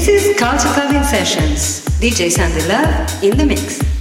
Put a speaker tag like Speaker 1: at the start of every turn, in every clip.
Speaker 1: This is Culture Clubbing Sessions. DJ Sandy Love in the mix.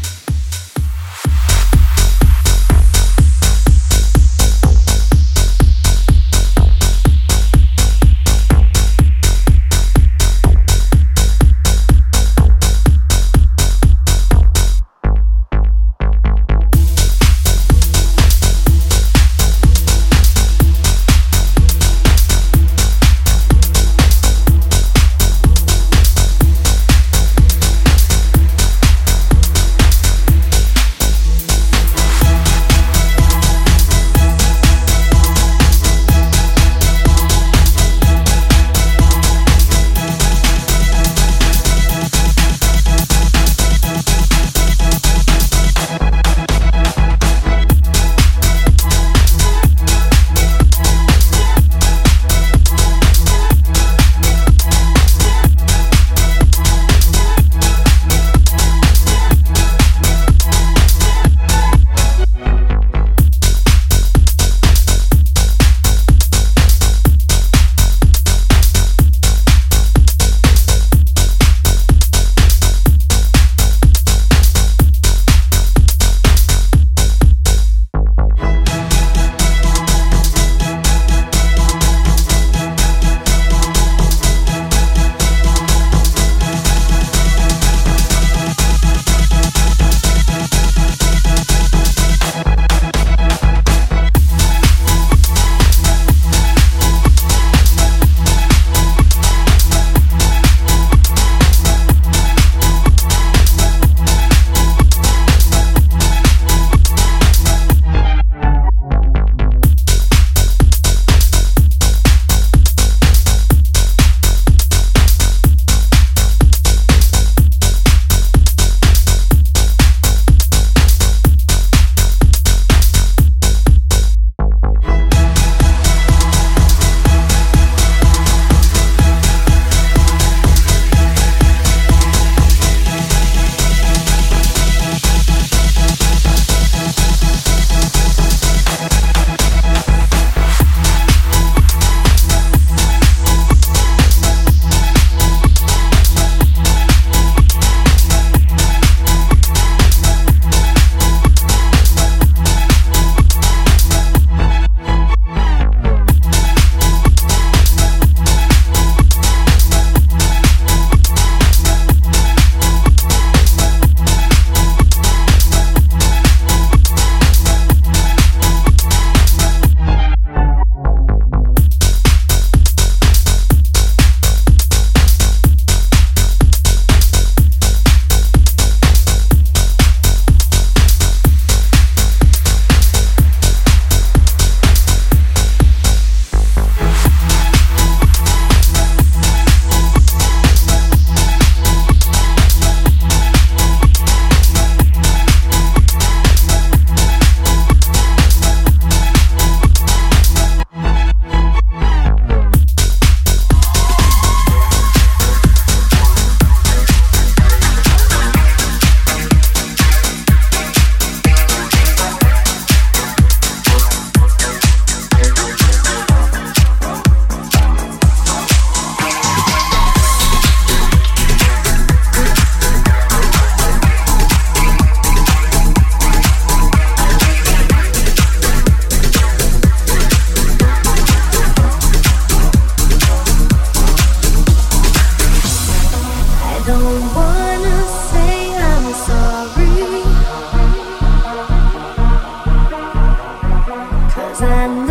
Speaker 2: I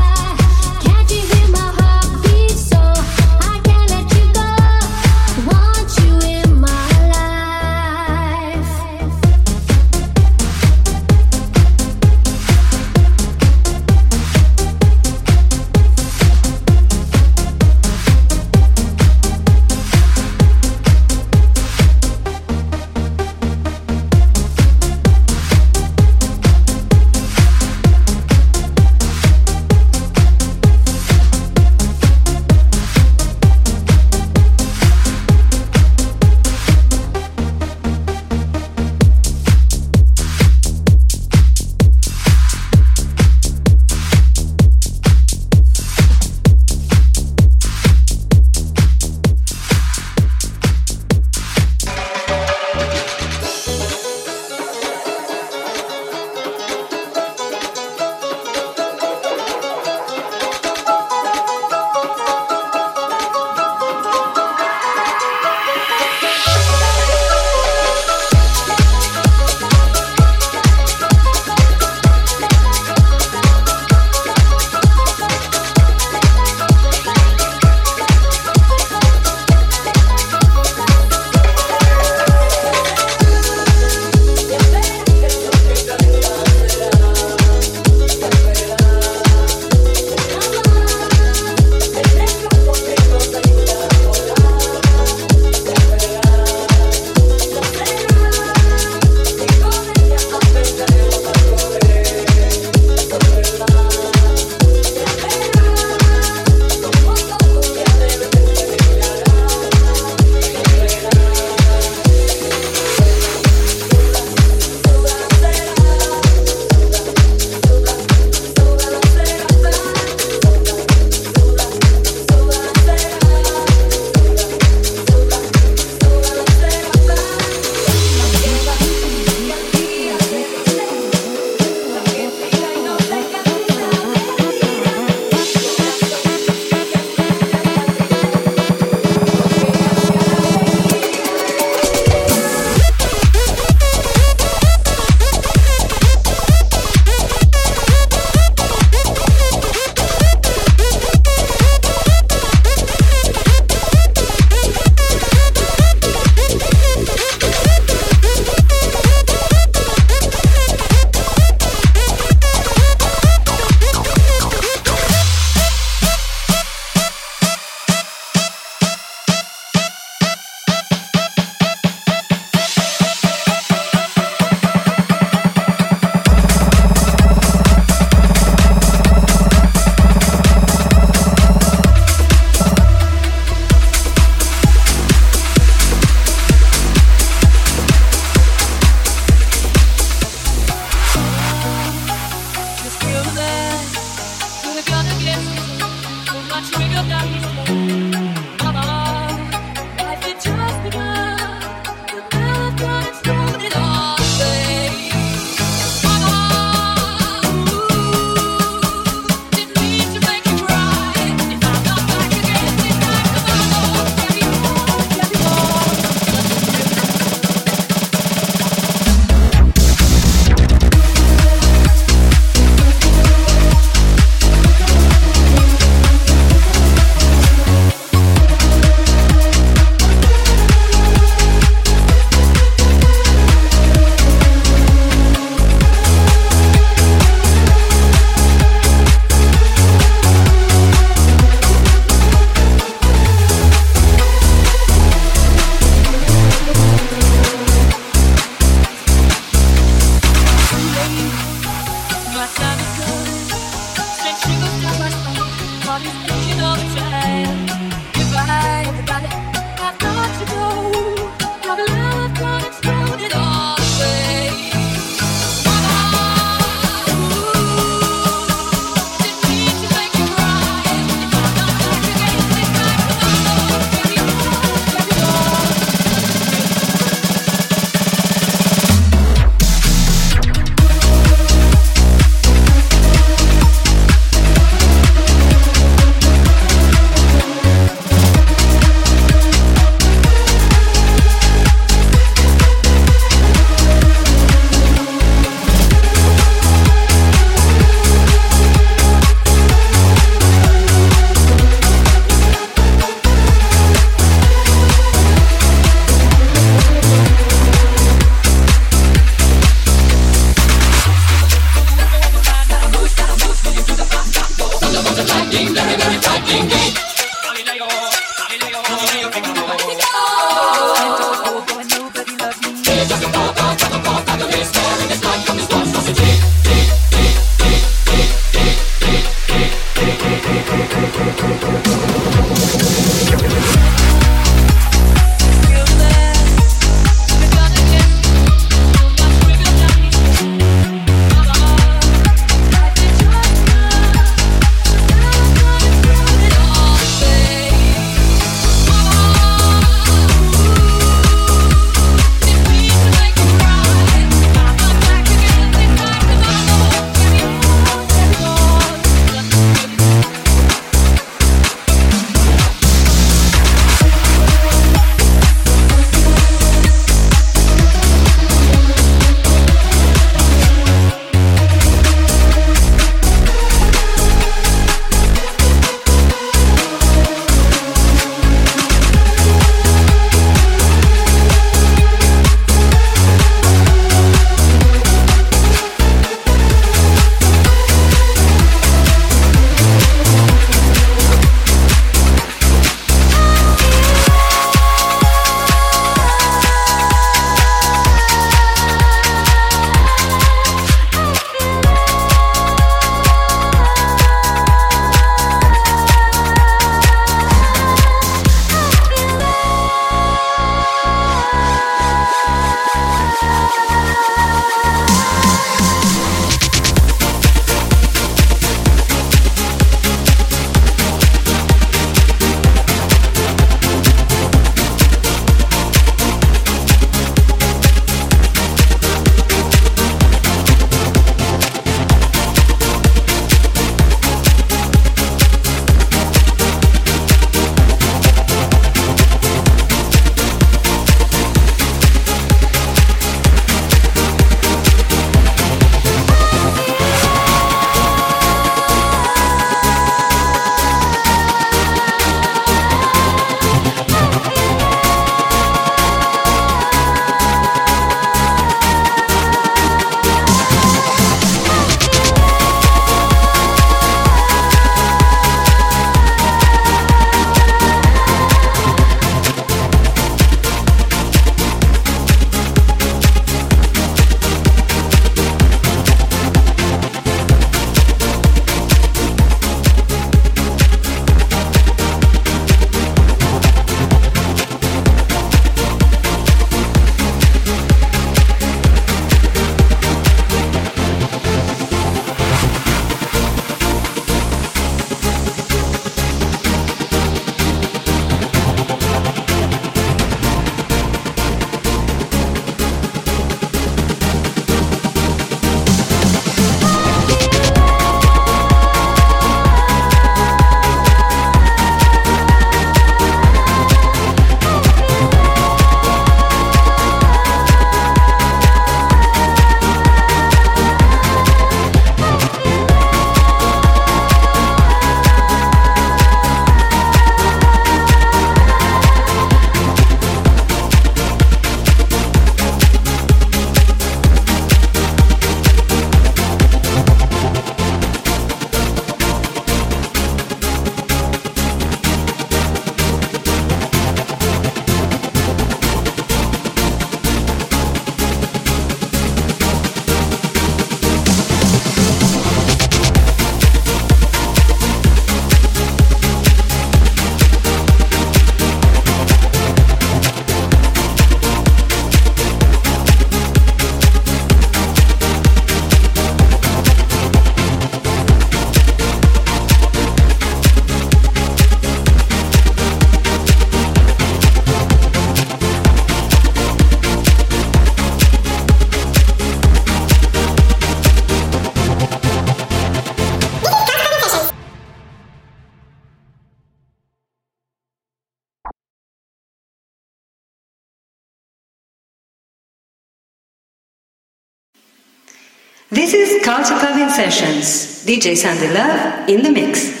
Speaker 1: This is Culture Sessions. DJ Sandy Love in the mix.